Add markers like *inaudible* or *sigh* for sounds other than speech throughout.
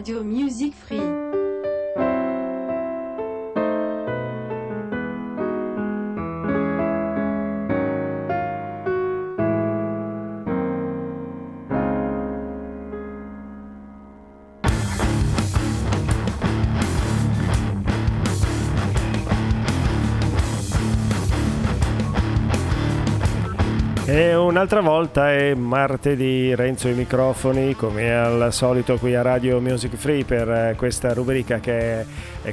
Radio Music Free. Un'altra volta è martedì Renzo i microfoni come al solito qui a Radio Music Free per eh, questa rubrica che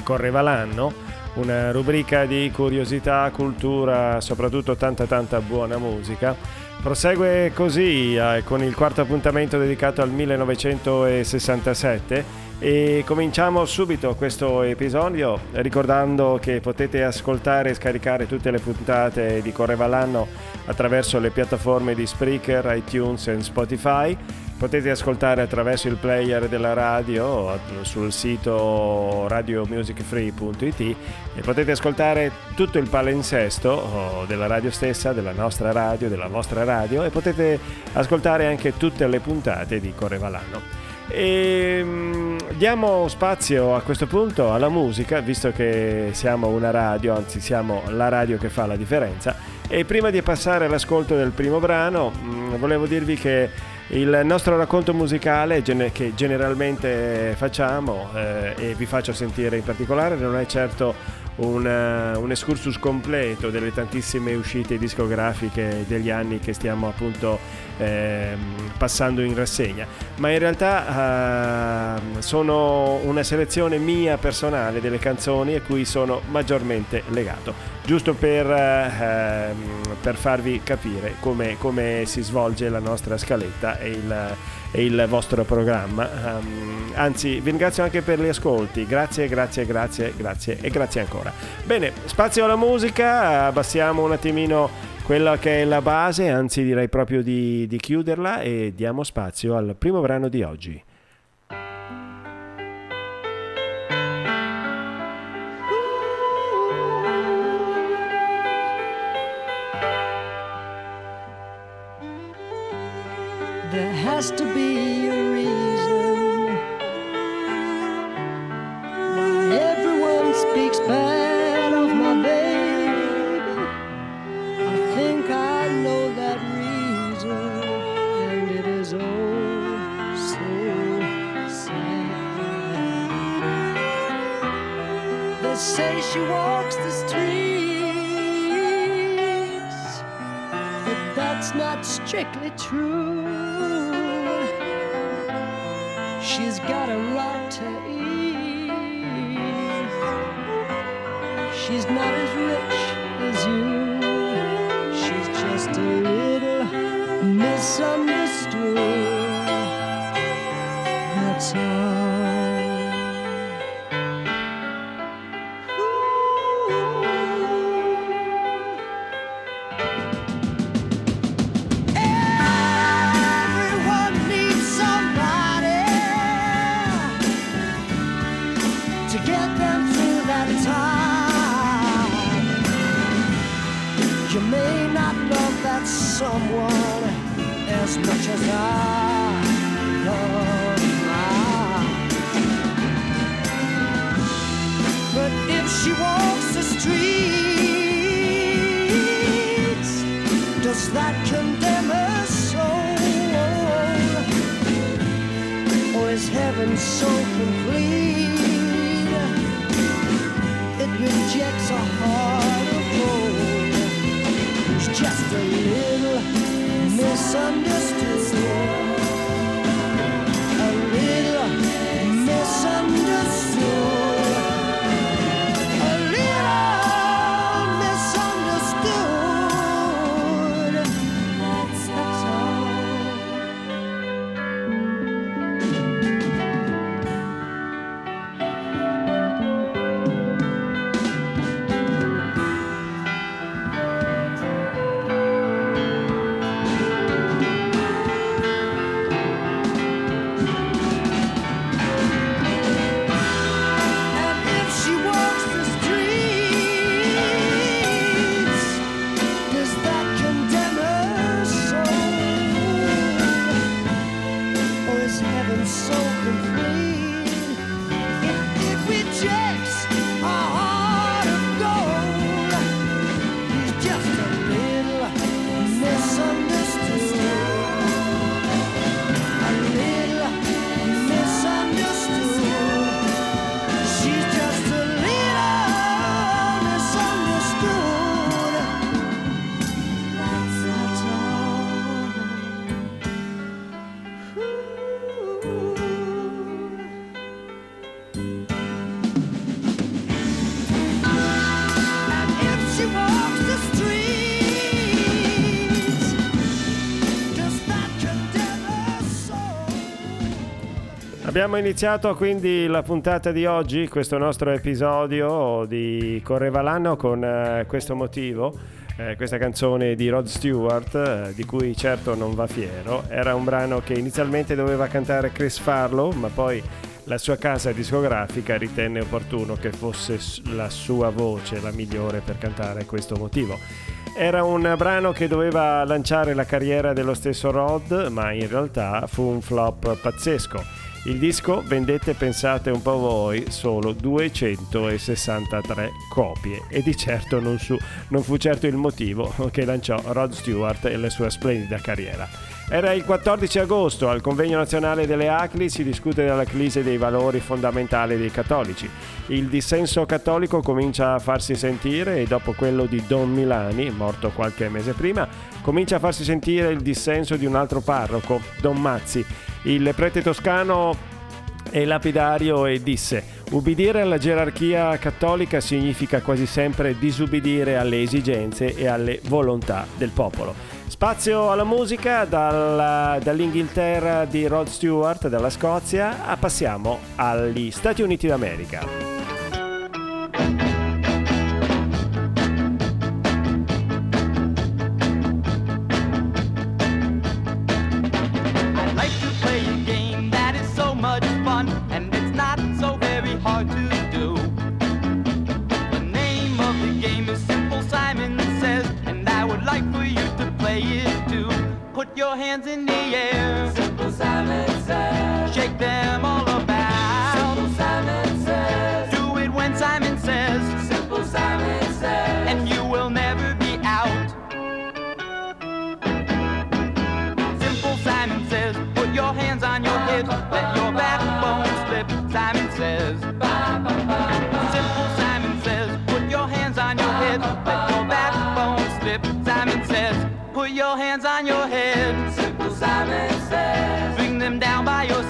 correva l'anno, una rubrica di curiosità, cultura, soprattutto tanta tanta buona musica. Prosegue così eh, con il quarto appuntamento dedicato al 1967 e cominciamo subito questo episodio ricordando che potete ascoltare e scaricare tutte le puntate di Correva l'anno attraverso le piattaforme di Spreaker, iTunes e Spotify. Potete ascoltare attraverso il player della radio sul sito radiomusicfree.it e potete ascoltare tutto il palinsesto oh, della radio stessa, della nostra radio, della vostra radio e potete ascoltare anche tutte le puntate di Correva l'anno. E ehm, diamo spazio a questo punto alla musica, visto che siamo una radio, anzi siamo la radio che fa la differenza. E prima di passare all'ascolto del primo brano, mm, volevo dirvi che il nostro racconto musicale che generalmente facciamo eh, e vi faccio sentire in particolare non è certo un, uh, un, excursus completo delle tantissime uscite discografiche degli anni che stiamo appunto eh, passando in rassegna, ma in realtà uh, sono una selezione mia personale delle canzoni a cui sono maggiormente legato, giusto per, uh, per farvi capire come, come, si svolge la nostra scaletta e il, il vostro programma. Um, anzi, vi ringrazio anche per gli ascolti, grazie, grazie, grazie, grazie e grazie ancora. Bene, spazio alla musica, abbassiamo un attimino quella che è la base, anzi direi proprio di, di chiuderla e diamo spazio al primo brano di oggi. has to be a reason why everyone speaks bad of my baby. I think I know that reason, and it is oh so sad. They say she walks the streets, but that's not strictly true. She's not as rich as you. She's just a little misunderstood. That's all. Everyone needs somebody to get them through that time. You may not love that someone as much as I love mine. But if she walks the streets, does that condemn her soul? Or is heaven so complete it rejects a heart? misunderstood. Abbiamo iniziato quindi la puntata di oggi, questo nostro episodio di Correva l'anno con eh, questo motivo. Eh, questa canzone di Rod Stewart, eh, di cui certo non va fiero, era un brano che inizialmente doveva cantare Chris Farlow, ma poi la sua casa discografica ritenne opportuno che fosse la sua voce la migliore per cantare questo motivo. Era un brano che doveva lanciare la carriera dello stesso Rod, ma in realtà fu un flop pazzesco. Il disco vendette, pensate un po' voi, solo 263 copie e di certo non, su, non fu certo il motivo che lanciò Rod Stewart e la sua splendida carriera. Era il 14 agosto, al convegno nazionale delle ACLI si discute della crisi dei valori fondamentali dei cattolici. Il dissenso cattolico comincia a farsi sentire e dopo quello di Don Milani, morto qualche mese prima, comincia a farsi sentire il dissenso di un altro parroco, Don Mazzi. Il prete toscano è lapidario e disse Ubbidire alla gerarchia cattolica significa quasi sempre disubbidire alle esigenze e alle volontà del popolo. Spazio alla musica dalla, dall'Inghilterra di Rod Stewart, dalla Scozia, passiamo agli Stati Uniti d'America. Hands in the air.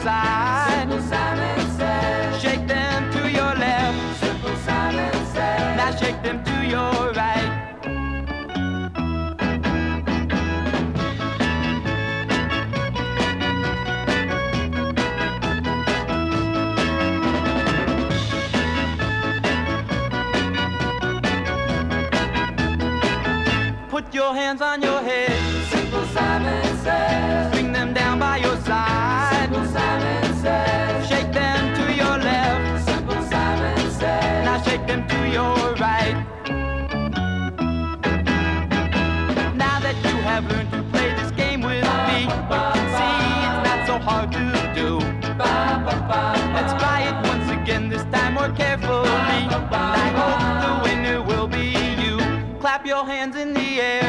Side. Simple Simon says. Shake them to your left. Simple Simon says. Now shake them to your right. Put your hands on your head. Your hands in the air.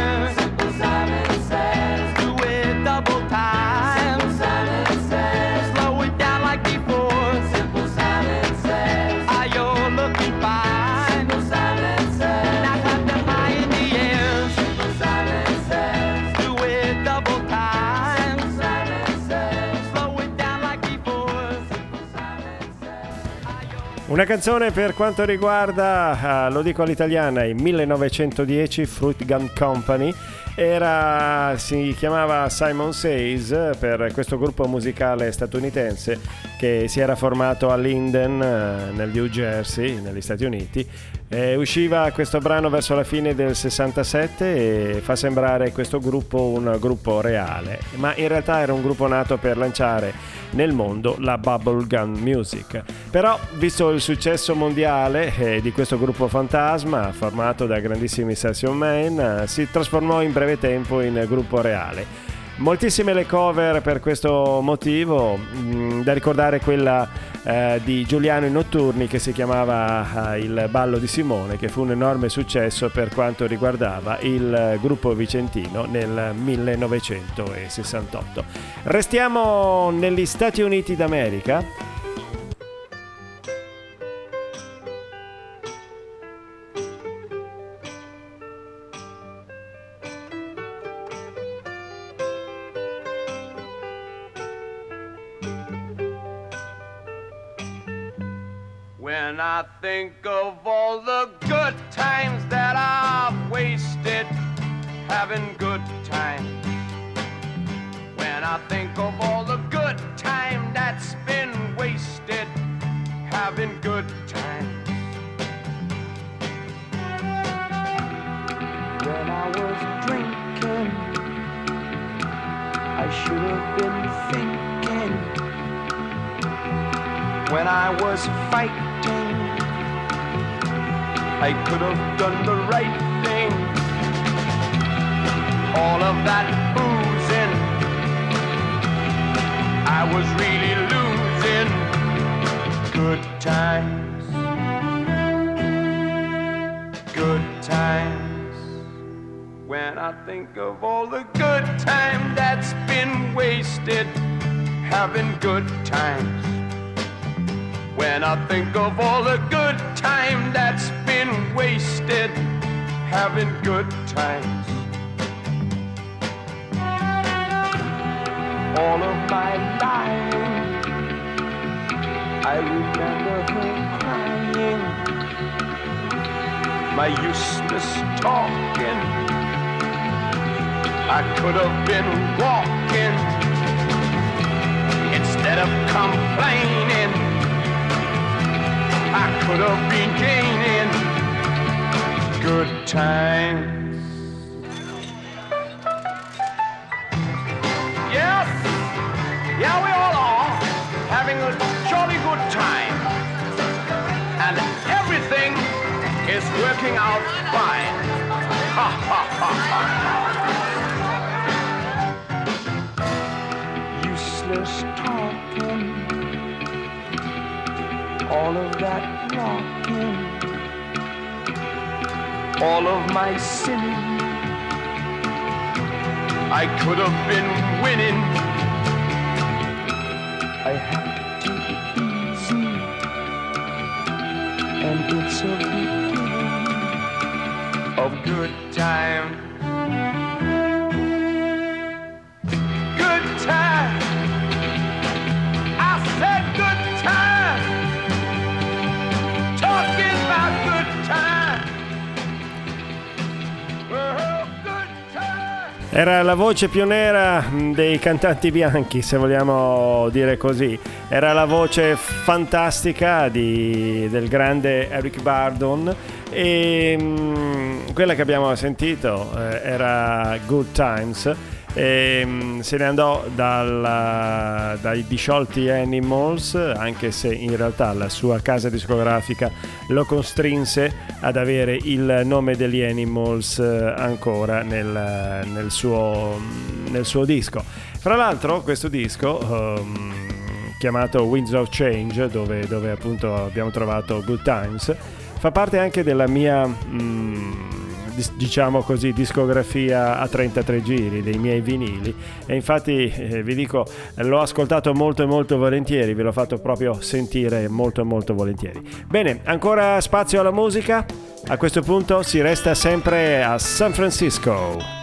Una canzone per quanto riguarda, uh, lo dico all'italiana, il 1910 Fruit Gun Company era, si chiamava Simon Says per questo gruppo musicale statunitense che si era formato a Linden eh, nel New Jersey, negli Stati Uniti. Eh, usciva questo brano verso la fine del 67 e fa sembrare questo gruppo un gruppo reale, ma in realtà era un gruppo nato per lanciare nel mondo la bubblegum music. Però, visto il successo mondiale eh, di questo gruppo fantasma, formato da grandissimi session man, eh, si trasformò in breve tempo in gruppo reale. Moltissime le cover per questo motivo, mh, da ricordare quella eh, di Giuliano i Notturni che si chiamava eh, Il ballo di Simone, che fu un enorme successo per quanto riguardava il gruppo vicentino nel 1968. Restiamo negli Stati Uniti d'America. I think of all the good times that I've wasted having good times. When I think of all the good time that's been wasted. having good times. When I was drinking, I should have been thinking. When I was fighting, I could have done the right thing. All of that boozing, I was really losing good times. Good times. When I think of all the good time that's been wasted, having good times. When I think of all the good time that's been wasted, having good times. All of my life, I remember her crying, my useless talking. I could have been walking instead of complaining. Could have been gaining good times. Yes, yeah, we all are having a jolly good time. And everything is working out fine. Ha ha ha ha. Useless talking all of that rocking, all of my sinning. I could have been winning. I have to be easy, and it's a beginning of good time. Era la voce più nera dei cantanti bianchi, se vogliamo dire così. Era la voce fantastica di- del grande Eric Bardon e mm, quella che abbiamo sentito eh, era Good Times. E, mm, se ne andò dalla- dai disciolti Animals, anche se in realtà la sua casa discografica lo costrinse ad avere il nome degli Animals eh, ancora nel, nel suo, nel suo disco. Fra l'altro questo disco ehm, chiamato Winds of Change, dove, dove appunto abbiamo trovato Good Times, fa parte anche della mia... mm, dis- diciamo così discografia a 33 giri dei miei vinili. E infatti eh, vi dico l'ho ascoltato molto molto volentieri ve l'ho fatto proprio sentire molto molto volentieri. Bene ancora spazio alla musica? A questo punto si resta sempre a San Francisco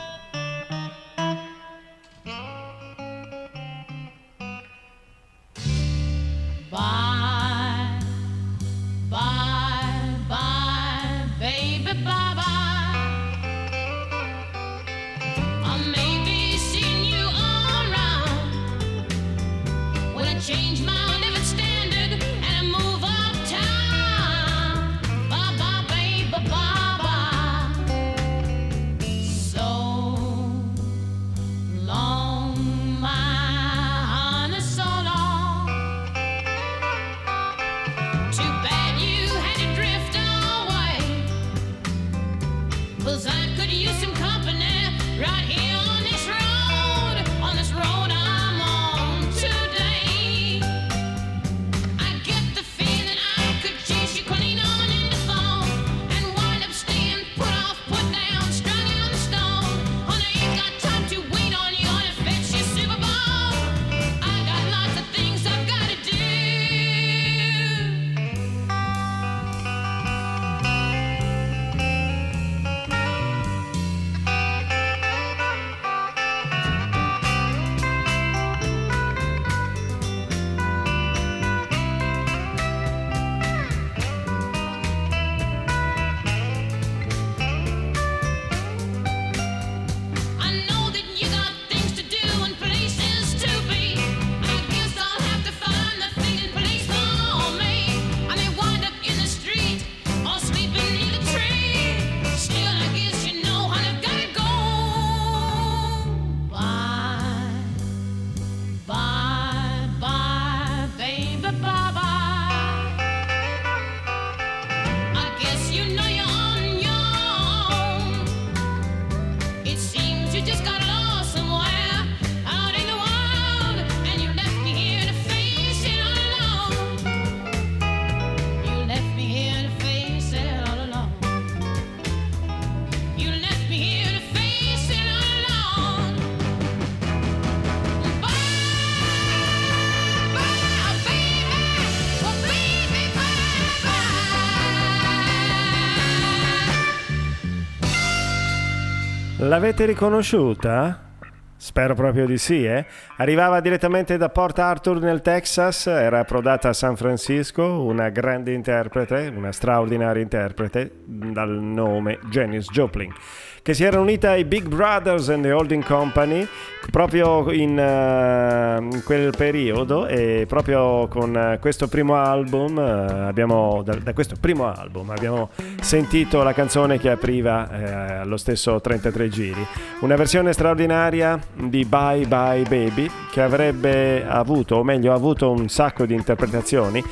L'avete riconosciuta? Spero proprio di sì, eh? Arrivava direttamente da Port Arthur nel Texas, era approdata a San Francisco, una grande interprete, una straordinaria interprete dal nome Janice Joplin, che si era unita ai Big Brothers and the Holding Company proprio in, eh, in quel periodo e proprio con eh, questo primo album, eh, abbiamo, da, da questo primo album abbiamo sentito la canzone che apriva eh, allo stesso 33 giri, una versione straordinaria di Bye Bye Baby che avrebbe avuto, o meglio ha avuto un sacco di interpretazioni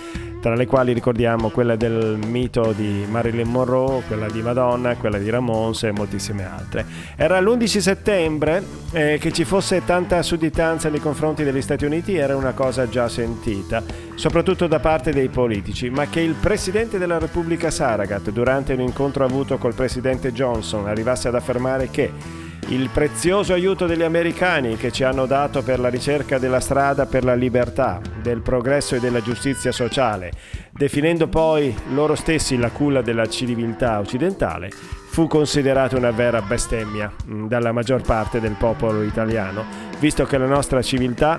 tra le quali ricordiamo quella del mito di Marilyn Monroe, quella di Madonna, quella di Ramones e moltissime altre. Era l'11 settembre eh, che ci fosse tanta sudditanza nei confronti degli Stati Uniti era una cosa già sentita, soprattutto da parte dei politici, ma che il presidente della Repubblica Saragat, durante un incontro avuto col presidente Johnson, arrivasse ad affermare che il prezioso aiuto degli americani che ci hanno dato per la ricerca della strada per la libertà, del progresso e della giustizia sociale, definendo poi loro stessi la culla della civiltà occidentale, fu considerato una vera bestemmia mh, dalla maggior parte del popolo italiano, visto che la nostra civiltà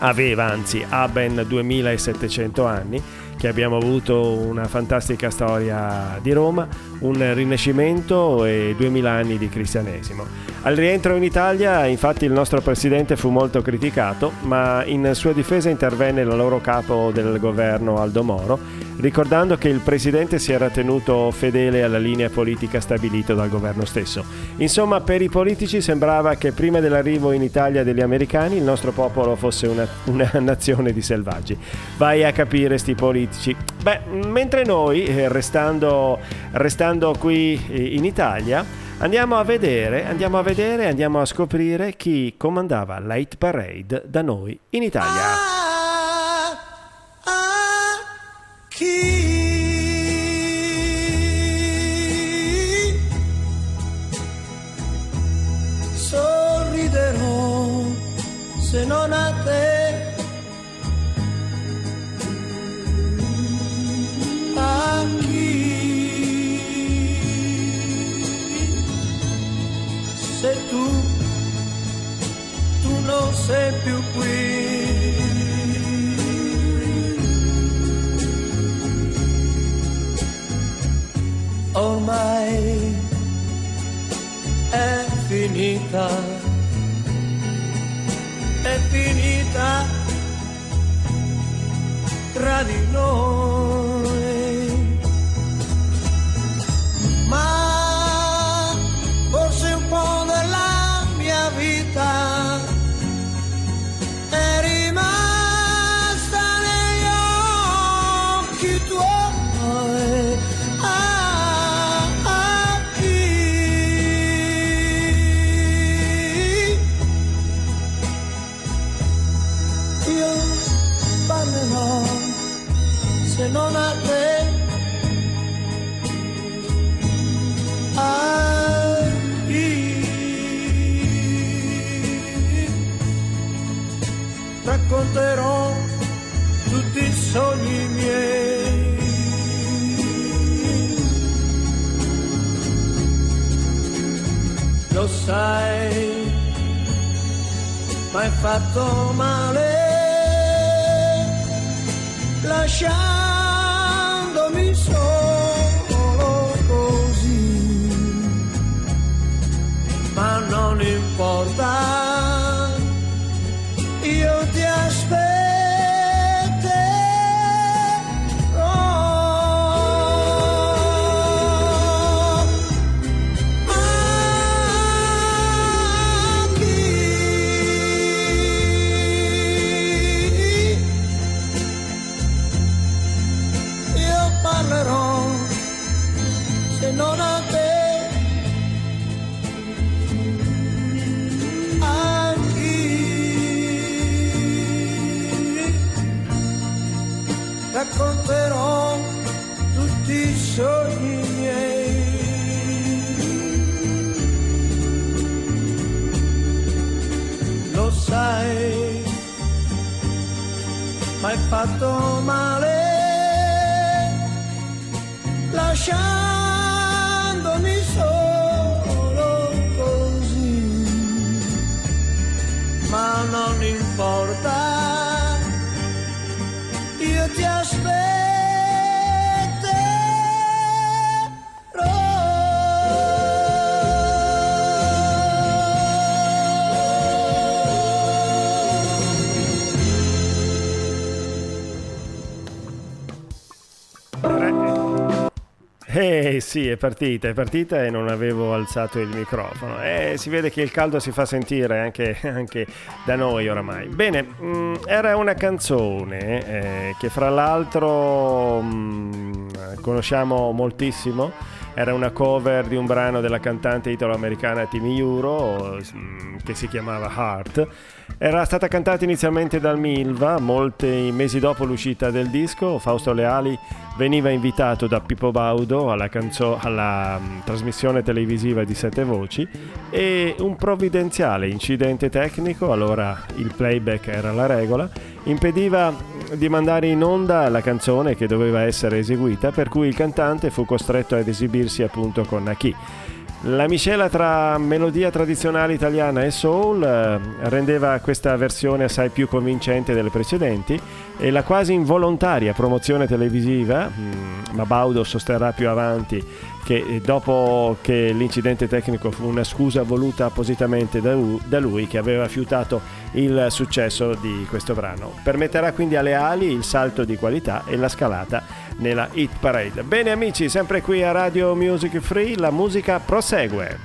aveva, anzi ha ben 2700 anni, che abbiamo avuto una fantastica storia di Roma, un rinascimento e 2000 anni di cristianesimo. Al rientro in Italia, infatti, il nostro presidente fu molto criticato, ma in sua difesa intervenne il loro capo del governo Aldo Moro, ricordando che il presidente si era tenuto fedele alla linea politica stabilita dal governo stesso. Insomma, per i politici sembrava che prima dell'arrivo in Italia degli americani il nostro popolo fosse una, una *laughs* nazione di selvaggi. Vai a capire sti politici. Beh, mentre noi, eh, restando, restando qui eh, in Italia, andiamo a vedere, andiamo a vedere, andiamo a scoprire chi comandava hit parade da noi in Italia. Ah, ah, chi sorriderò se non a sei più qui ormai è finita, è finita tra di noi. Sai, ma hai fatto male lasciandomi solo così. Ma non importa, ma hai Eh sì, è partita, è partita e non avevo alzato il microfono. Eh, si vede che il caldo si fa sentire anche, *laughs* anche da noi oramai. Bene, mh, era una canzone eh, che fra l'altro mh, conosciamo moltissimo. Era una cover di un brano della cantante italo-americana Timmy Euro mh, che si chiamava Heart. Era stata cantata inizialmente dal Milva, molti mesi dopo l'uscita del disco, Fausto Leali veniva invitato da Pippo Baudo alla, canzo- alla um, trasmissione televisiva di Sette Voci e un provvidenziale incidente tecnico, allora il playback era la regola, impediva di mandare in onda la canzone che doveva essere eseguita, per cui il cantante fu costretto ad esibirsi appunto con Naki. La miscela tra melodia tradizionale italiana e soul eh, rendeva questa versione assai più convincente delle precedenti e la quasi involontaria promozione televisiva, mh, ma Baudo sosterrà più avanti che dopo che l'incidente tecnico fu una scusa voluta appositamente da lui, che aveva fiutato il successo di questo brano. Permetterà quindi alle ali il salto di qualità e la scalata nella hit parade. Bene amici, sempre qui a Radio Music Free la musica prosegue.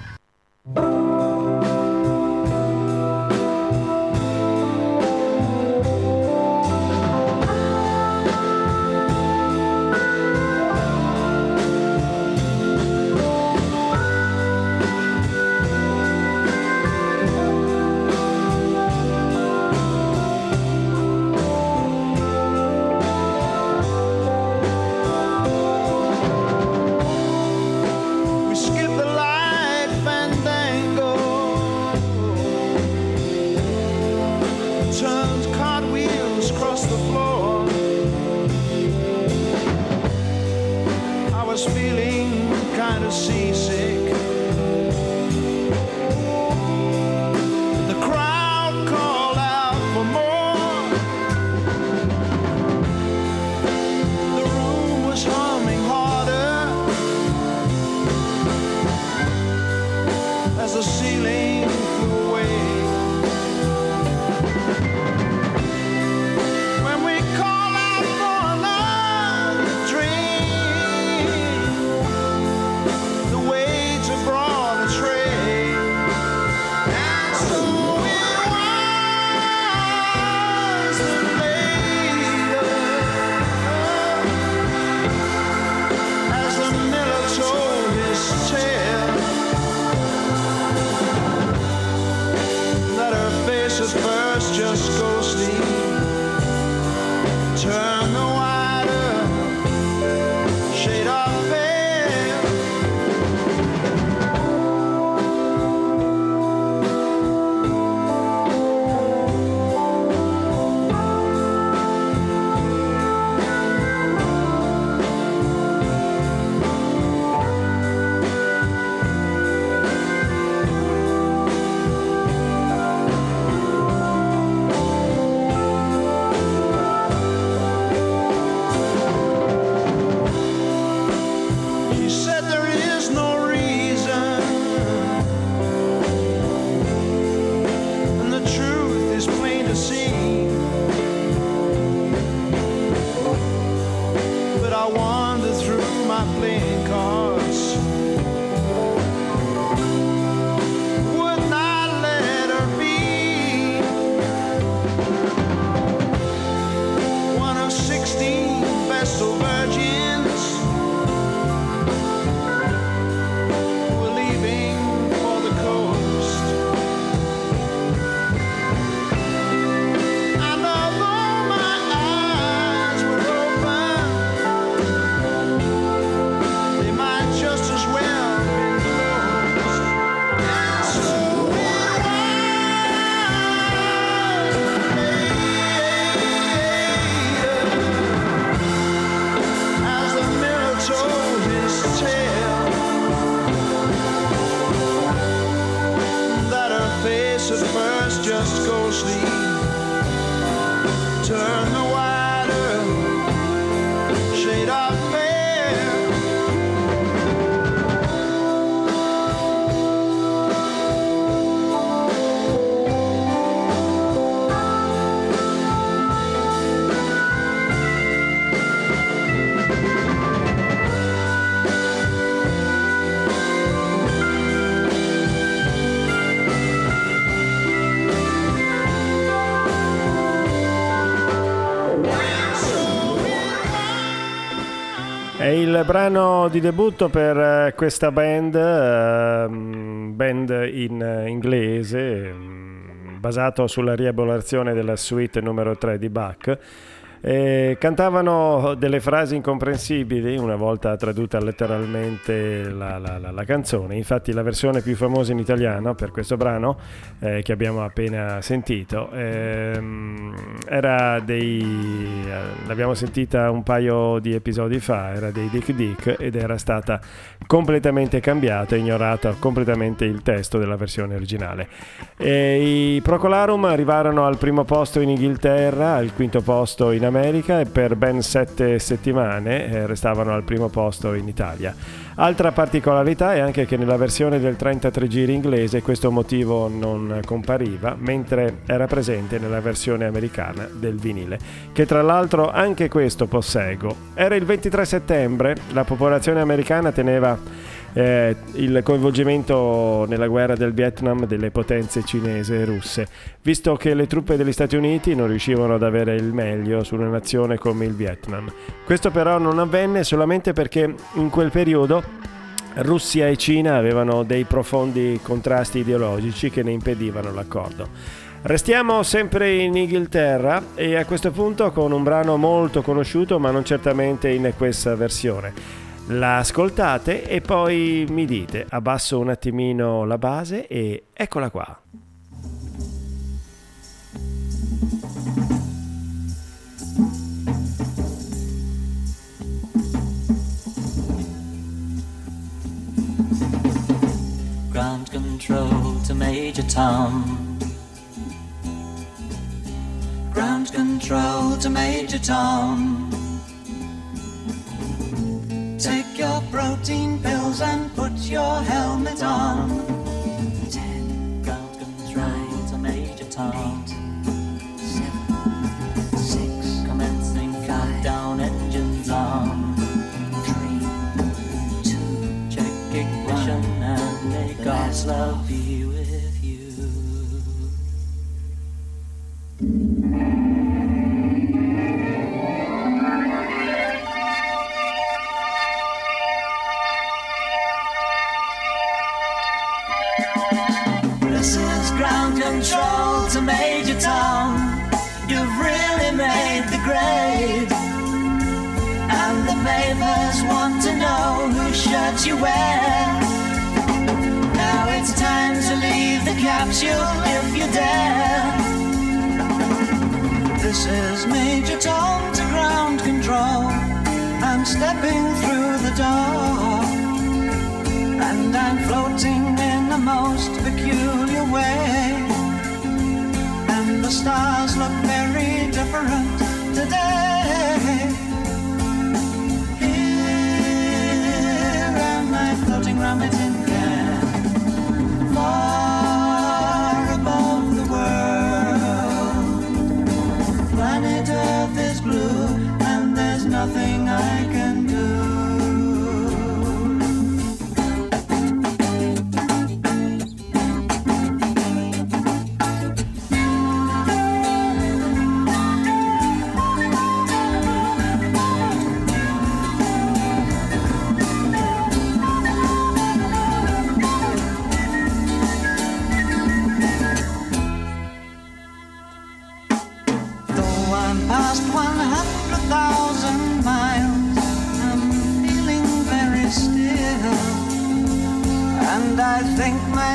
Brano di debutto per eh, questa band, ehm, band in eh, inglese, mm, basato sulla rielaborazione della suite numero 3 di Bach. E cantavano delle frasi incomprensibili una volta tradotta letteralmente la, la, la, la, canzone. Infatti, la versione più famosa in italiano per questo brano eh, che abbiamo appena sentito ehm, era dei. Eh, l'abbiamo sentita un paio di episodi fa, era dei Dick Dick ed era stata completamente cambiata, ignorata completamente il testo della versione originale. E I Procolarum arrivarono al primo posto in Inghilterra, al quinto posto in America America e per ben sette settimane eh, restavano al primo posto in Italia. Altra particolarità è anche che nella versione del 33 giri inglese questo motivo non compariva, mentre era presente nella versione americana del vinile, che tra l'altro anche questo possego. Era il 23 settembre, la popolazione americana teneva eh, il coinvolgimento nella guerra del Vietnam delle potenze cinese e russe, visto che le truppe degli Stati Uniti non riuscivano ad avere il meglio su una nazione come il Vietnam. Questo però non avvenne solamente perché in quel periodo Russia e Cina avevano dei profondi contrasti ideologici che ne impedivano l'accordo. Restiamo sempre in Inghilterra e a questo punto con un brano molto conosciuto ma non certamente in questa versione la ascoltate e poi mi dite, abbasso un attimino la base e eccola qua. Ground control to Major Tom. Ground control to Major Tom. Take your protein pills and put your helmet on. Ten, ground control to Major Tom. Eight, seven, six, commencing countdown, engines on. Three, two, check ignition and may God's love be with you. Now it's time to leave the capsule if you dare. This is Major Tom to ground control. I'm stepping through the door. And I'm floating in the most peculiar way. And the stars look very different rummaging can. Far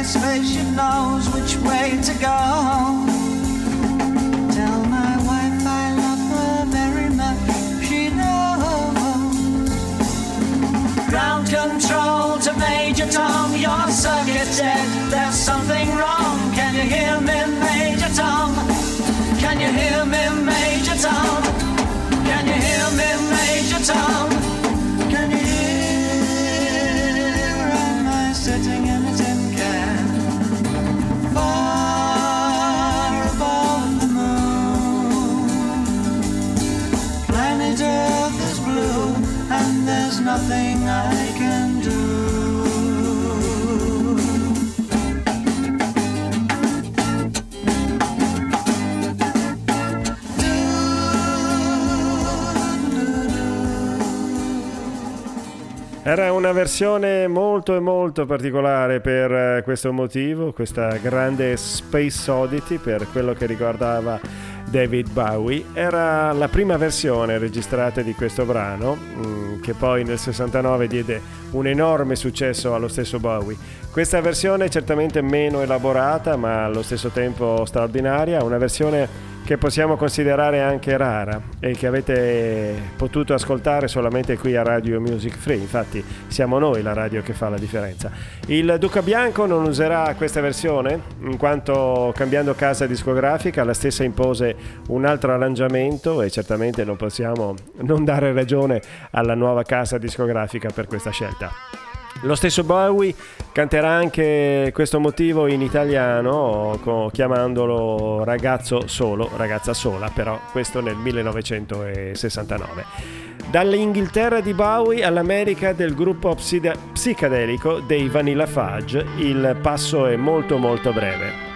spaceship knows which way to go. Tell my wife I love her very much, she knows. Ground control to Major Tom, your circuit's dead. There's something wrong. Can you hear me, Major Tom? Can you hear me, Major Tom? Can you hear me, Major Tom? Era una versione molto e molto particolare per eh, questo motivo, questa grande Space Oddity per quello che riguardava David Bowie. Era la prima versione registrata di questo brano, mm, che poi nel 69 diede un enorme successo allo stesso Bowie. Questa versione è certamente meno elaborata, ma allo stesso tempo straordinaria, una versione che possiamo considerare anche rara e che avete potuto ascoltare solamente qui a Radio Music Free. Infatti siamo noi la radio che fa la differenza. Il Duca Bianco non userà questa versione in quanto cambiando casa discografica la stessa impose un altro arrangiamento e certamente non possiamo non dare ragione alla nuova casa discografica per questa scelta. Lo stesso Bowie canterà anche questo motivo in italiano chiamandolo ragazzo solo, ragazza sola, però questo nel 1969. Dall'Inghilterra di Bowie all'America del gruppo psicadelico dei Vanilla Fudge, il passo è molto molto breve.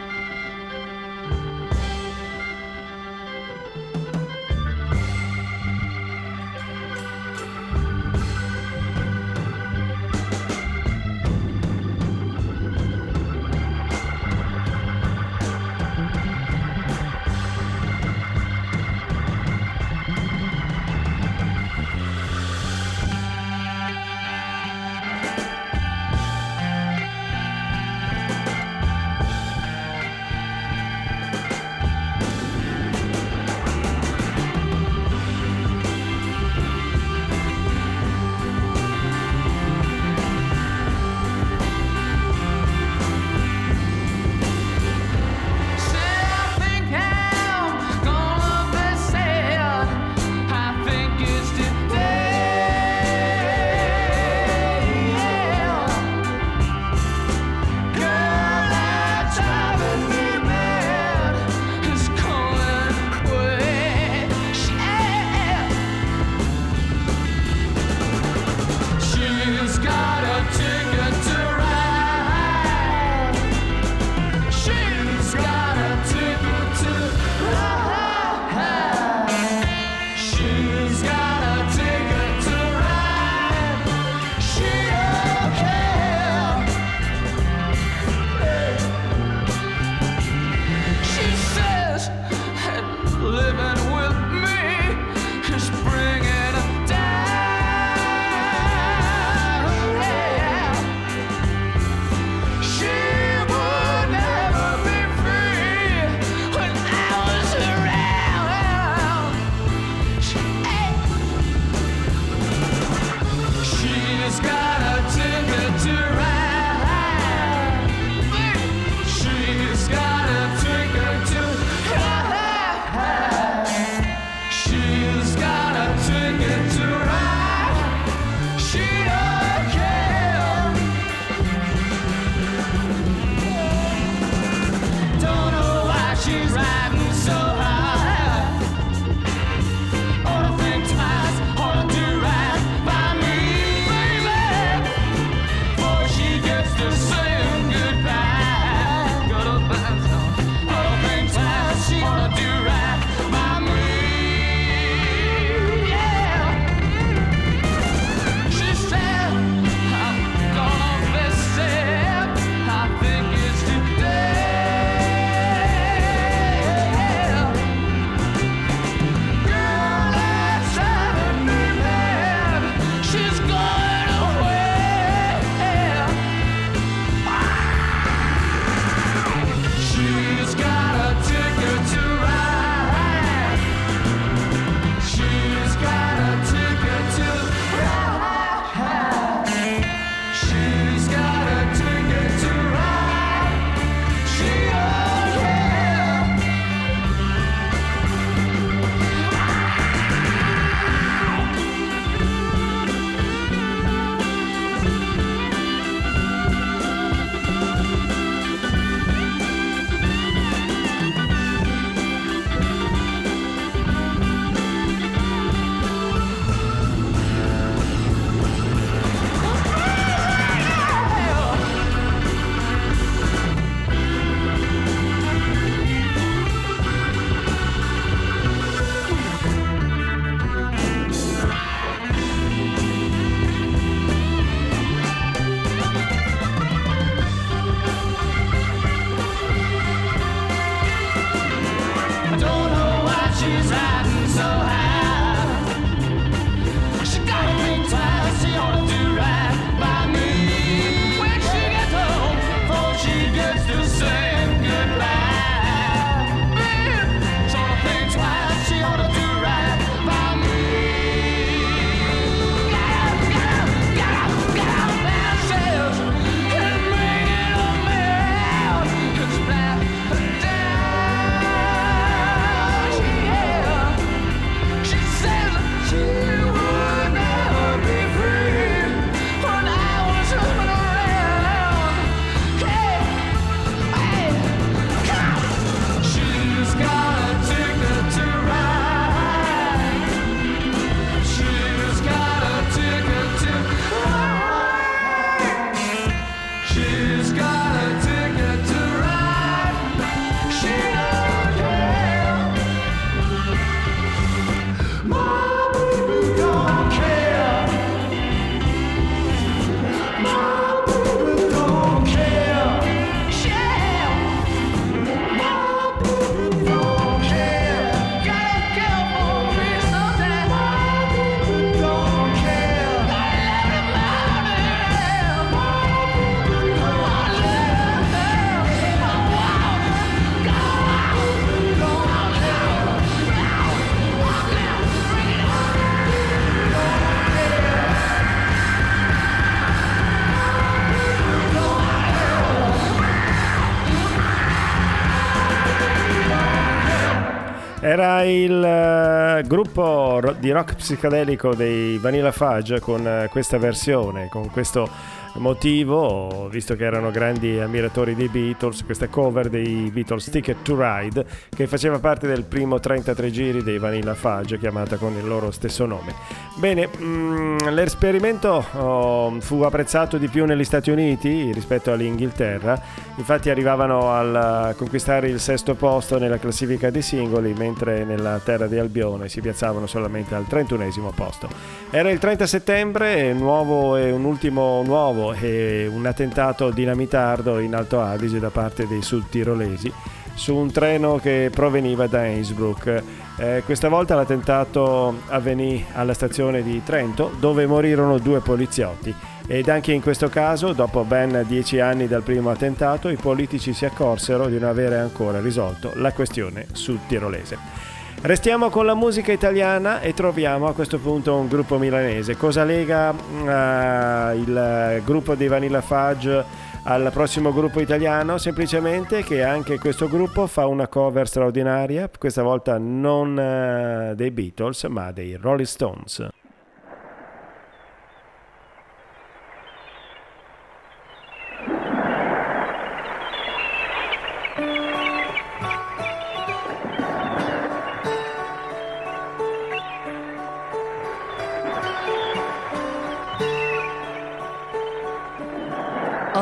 Era il eh, gruppo ro- di rock psichedelico dei Vanilla Fudge con eh, questa versione, con questo motivo, visto che erano grandi ammiratori dei Beatles, questa cover dei Beatles Ticket to Ride, che faceva parte del primo 33 giri dei Vanilla Fudge, chiamata con il loro stesso nome. Bene, mm, l'esperimento oh, fu apprezzato di più negli Stati Uniti rispetto all'Inghilterra, infatti arrivavano a conquistare il sesto posto nella classifica dei singoli, mentre nella terra di Albione si piazzavano solamente al 31 posto. Era il 30 settembre, nuovo e un ultimo nuovo e un attentato dinamitardo in Alto Adige da parte dei sudtirolesi su un treno che proveniva da Innsbruck. Eh, questa volta l'attentato avvenì alla stazione di Trento dove morirono due poliziotti ed anche in questo caso, dopo ben dieci anni dal primo attentato, i politici si accorsero di non avere ancora risolto la questione sudtirolese. Restiamo con la musica italiana e troviamo a questo punto un gruppo milanese. Cosa lega uh, il gruppo dei Vanilla Fudge al prossimo gruppo italiano? Semplicemente che anche questo gruppo fa una cover straordinaria, questa volta non uh, dei Beatles ma dei Rolling Stones.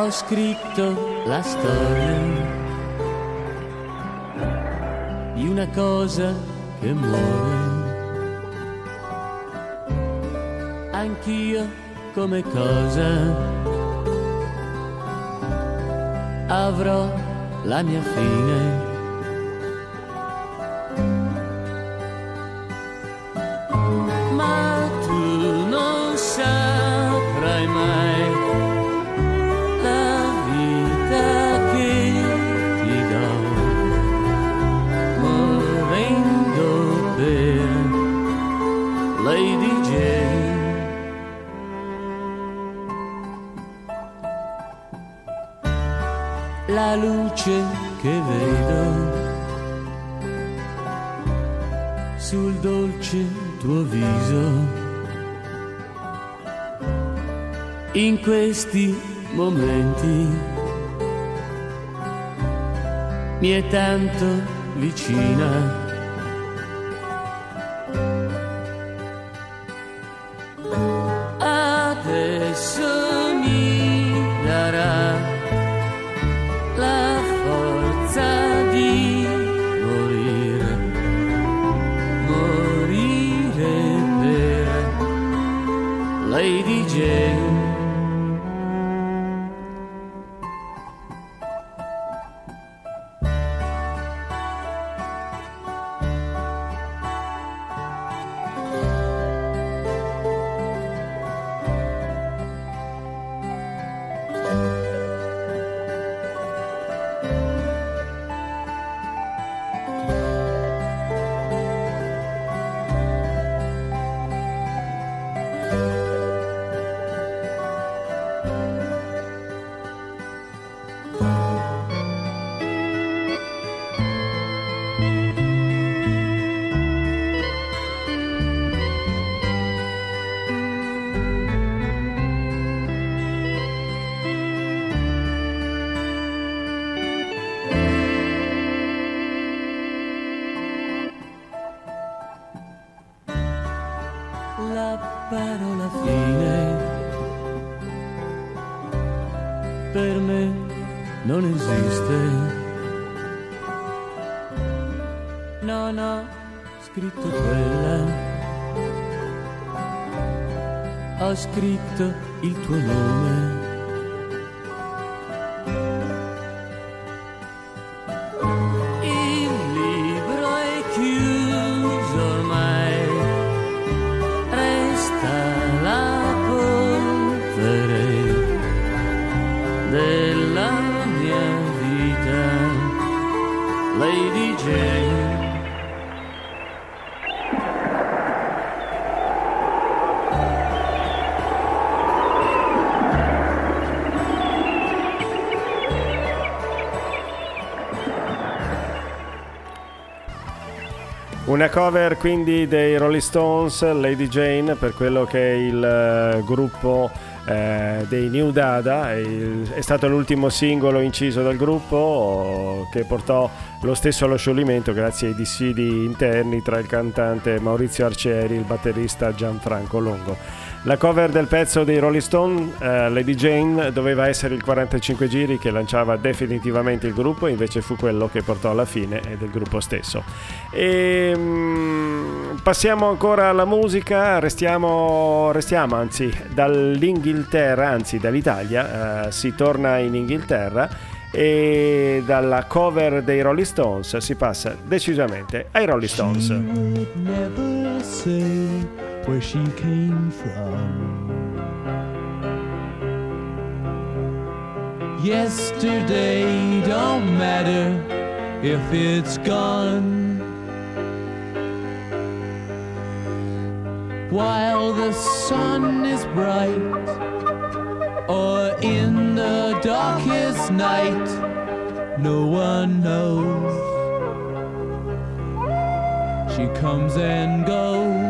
Ho scritto la storia di una cosa che muore. Anch'io come cosa avrò la mia fine. In questi momenti mi è tanto vicina. Non esiste. Non ho scritto quella, ho scritto il tuo nome. Cover quindi dei Rolling Stones, Lady Jane, per quello che è il eh, gruppo eh, dei New Dada, è stato l'ultimo singolo inciso dal gruppo che portò lo stesso allo scioglimento grazie ai dissidi interni tra il cantante Maurizio Arcieri e il batterista Gianfranco Longo. La cover del pezzo dei Rolling Stone, eh, Lady Jane, doveva essere il 45 giri che lanciava definitivamente il gruppo, invece fu quello che portò alla fine eh, del gruppo stesso. E, mm, passiamo ancora alla musica, restiamo, restiamo anzi dall'Inghilterra, anzi dall'Italia, eh, si torna in Inghilterra e dalla cover dei Rolling Stones si passa decisamente ai Rolling Stones. Yesterday don't matter if it's gone. While the sun is bright, or in the darkest night, no one knows. She comes and goes.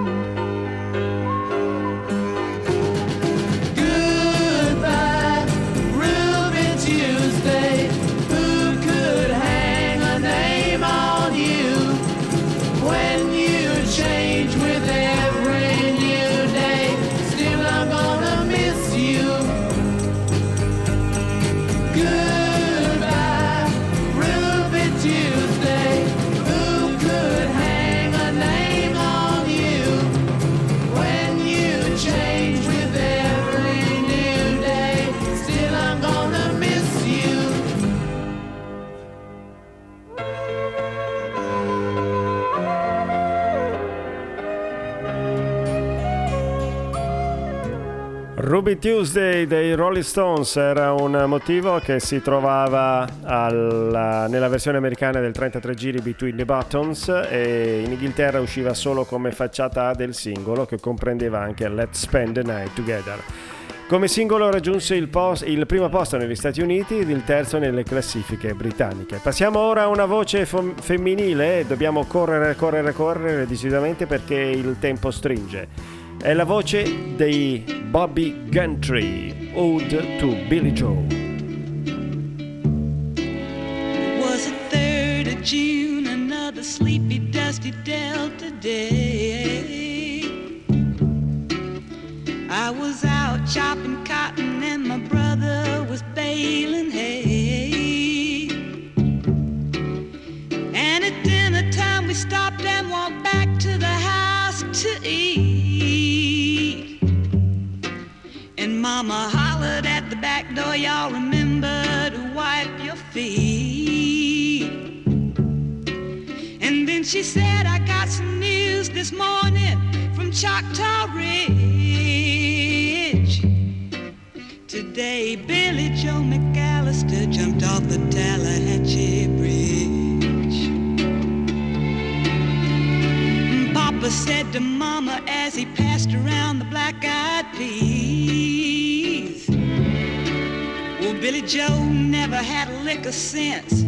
Ruby Tuesday dei Rolling Stones era un motivo che si trovava alla- nella versione americana del 33 giri Between the Buttons e in Inghilterra usciva solo come facciata A del singolo che comprendeva anche Let's Spend the Night Together. Come singolo raggiunse il, pos- il primo posto negli Stati Uniti ed il terzo nelle classifiche britanniche. Passiamo ora a una voce fom- femminile, dobbiamo correre, correre, correre decisamente perché il tempo stringe. È la voce dei Bobby Gentry, Ode to Billy Joe. was the 3rd of June, another sleepy, dusty Delta day. I was out chopping cotton and my brother was baling hay. And at dinner time we stopped and walked back to the house to eat. mama hollered at the back door, y'all remember to wipe your feet. And then she said, I got some news this morning from Choctaw Ridge. Today, Billy Joe McAllister jumped off the Tallahatchie Bridge. Papa said to Mama as he passed around the black eyed peas. Well, Billy Joe never had a lick of sense.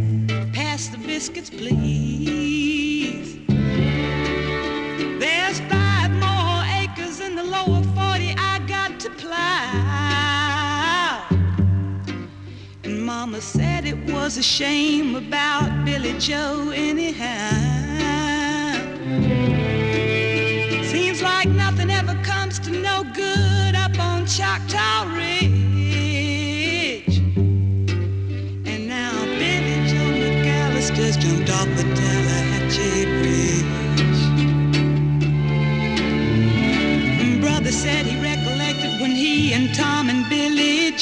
Pass the biscuits, please. There's five more acres in the lower 40 I got to plow. And Mama said it was a shame about Billy Joe, anyhow.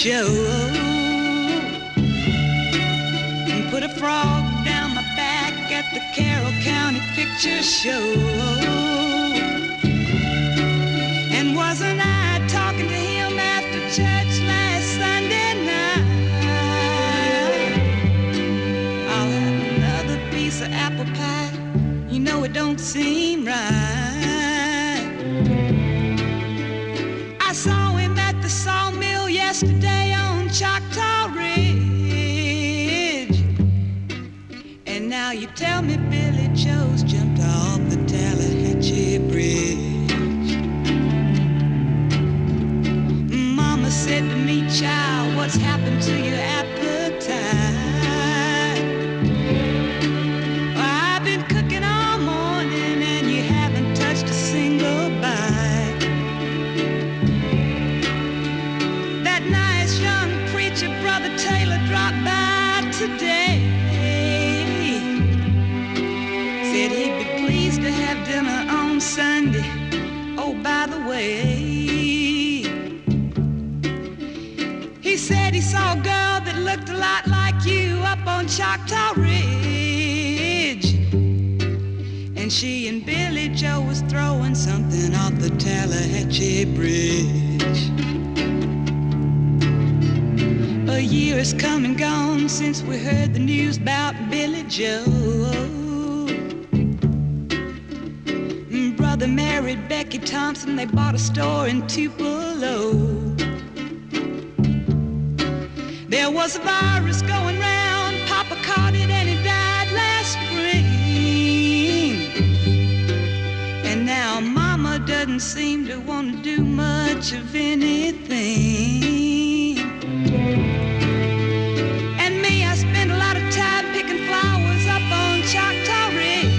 Joe put a frog down my back at the Carroll County Picture Show. And wasn't I talking to him after church last Sunday night? I'll have another piece of apple pie. You know it don't seem right. Tallahatchie Bridge. A year has come and gone since we heard the news about Billy Joe. Brother married Becky Thompson, they bought a store in Tupelo. There was a virus going Doesn't seem to want to do much of anything. And me, I spend a lot of time picking flowers up on Choctaw Ridge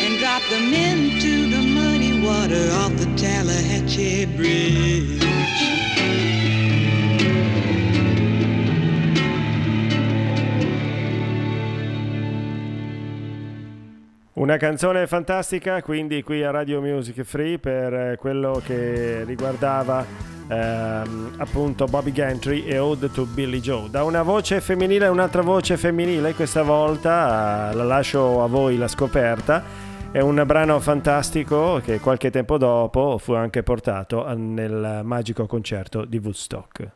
and drop them into the muddy water off the Tallahatchie Bridge. Una canzone fantastica, quindi qui a Radio Music Free per eh, quello che riguardava ehm, appunto Bobby Gentry e Ode to Billy Joe. Da una voce femminile a un'altra voce femminile, questa volta eh, la lascio a voi la scoperta. È un brano fantastico che qualche tempo dopo fu anche portato nel magico concerto di Woodstock.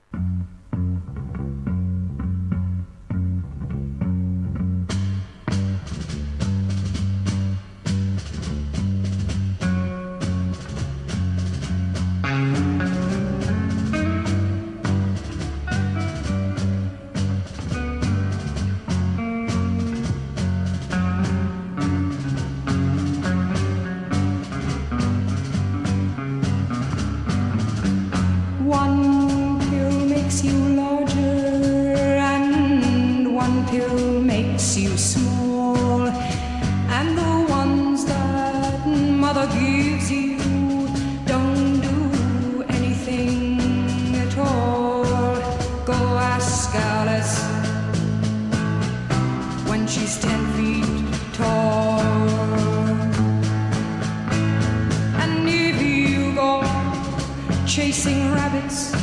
Mother gives you don't do anything at all. Go ask Alice when she's ten feet tall. And if you go chasing rabbits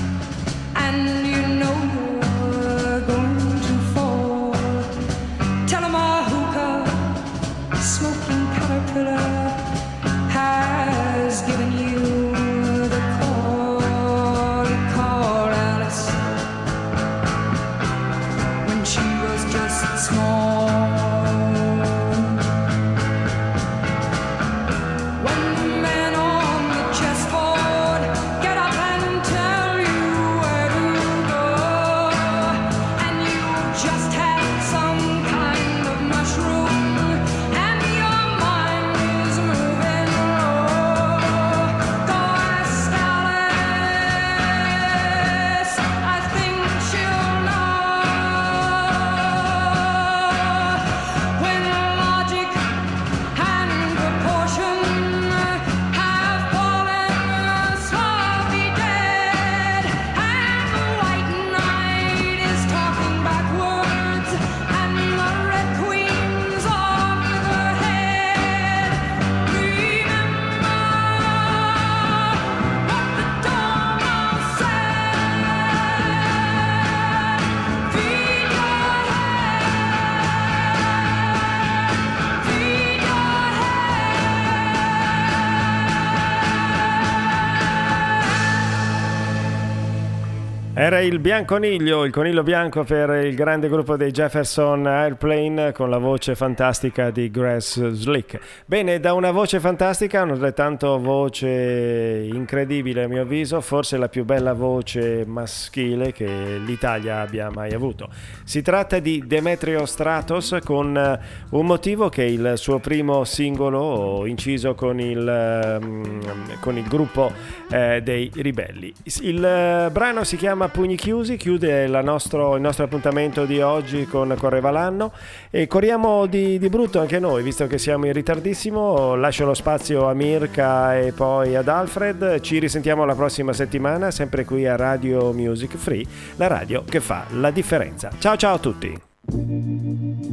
Era il bianconiglio, il coniglio bianco per il grande gruppo dei Jefferson Airplane con la voce fantastica di Grass Slick. Bene, da una voce fantastica un'altrettanto voce incredibile a mio avviso, forse la più bella voce maschile che l'Italia abbia mai avuto. Si tratta di Demetrio Stratos con eh, un motivo che è il suo primo singolo inciso con il, ehm, con il gruppo eh, dei Ribelli. Il eh, brano si chiama Pugni Chiusi, chiude nostro- il nostro appuntamento di oggi con Correva l'anno e corriamo di, di brutto anche noi, visto che siamo in ritardissimo. Lascio lo spazio a Mirka e poi ad Alfred. Ci risentiamo la prossima settimana, sempre qui a Radio Music Free, la radio che fa la differenza. Ciao ciao a tutti!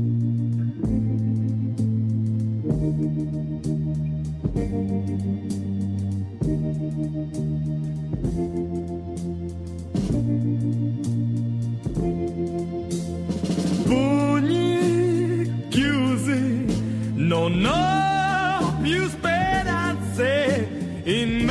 In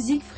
Radio Music Free.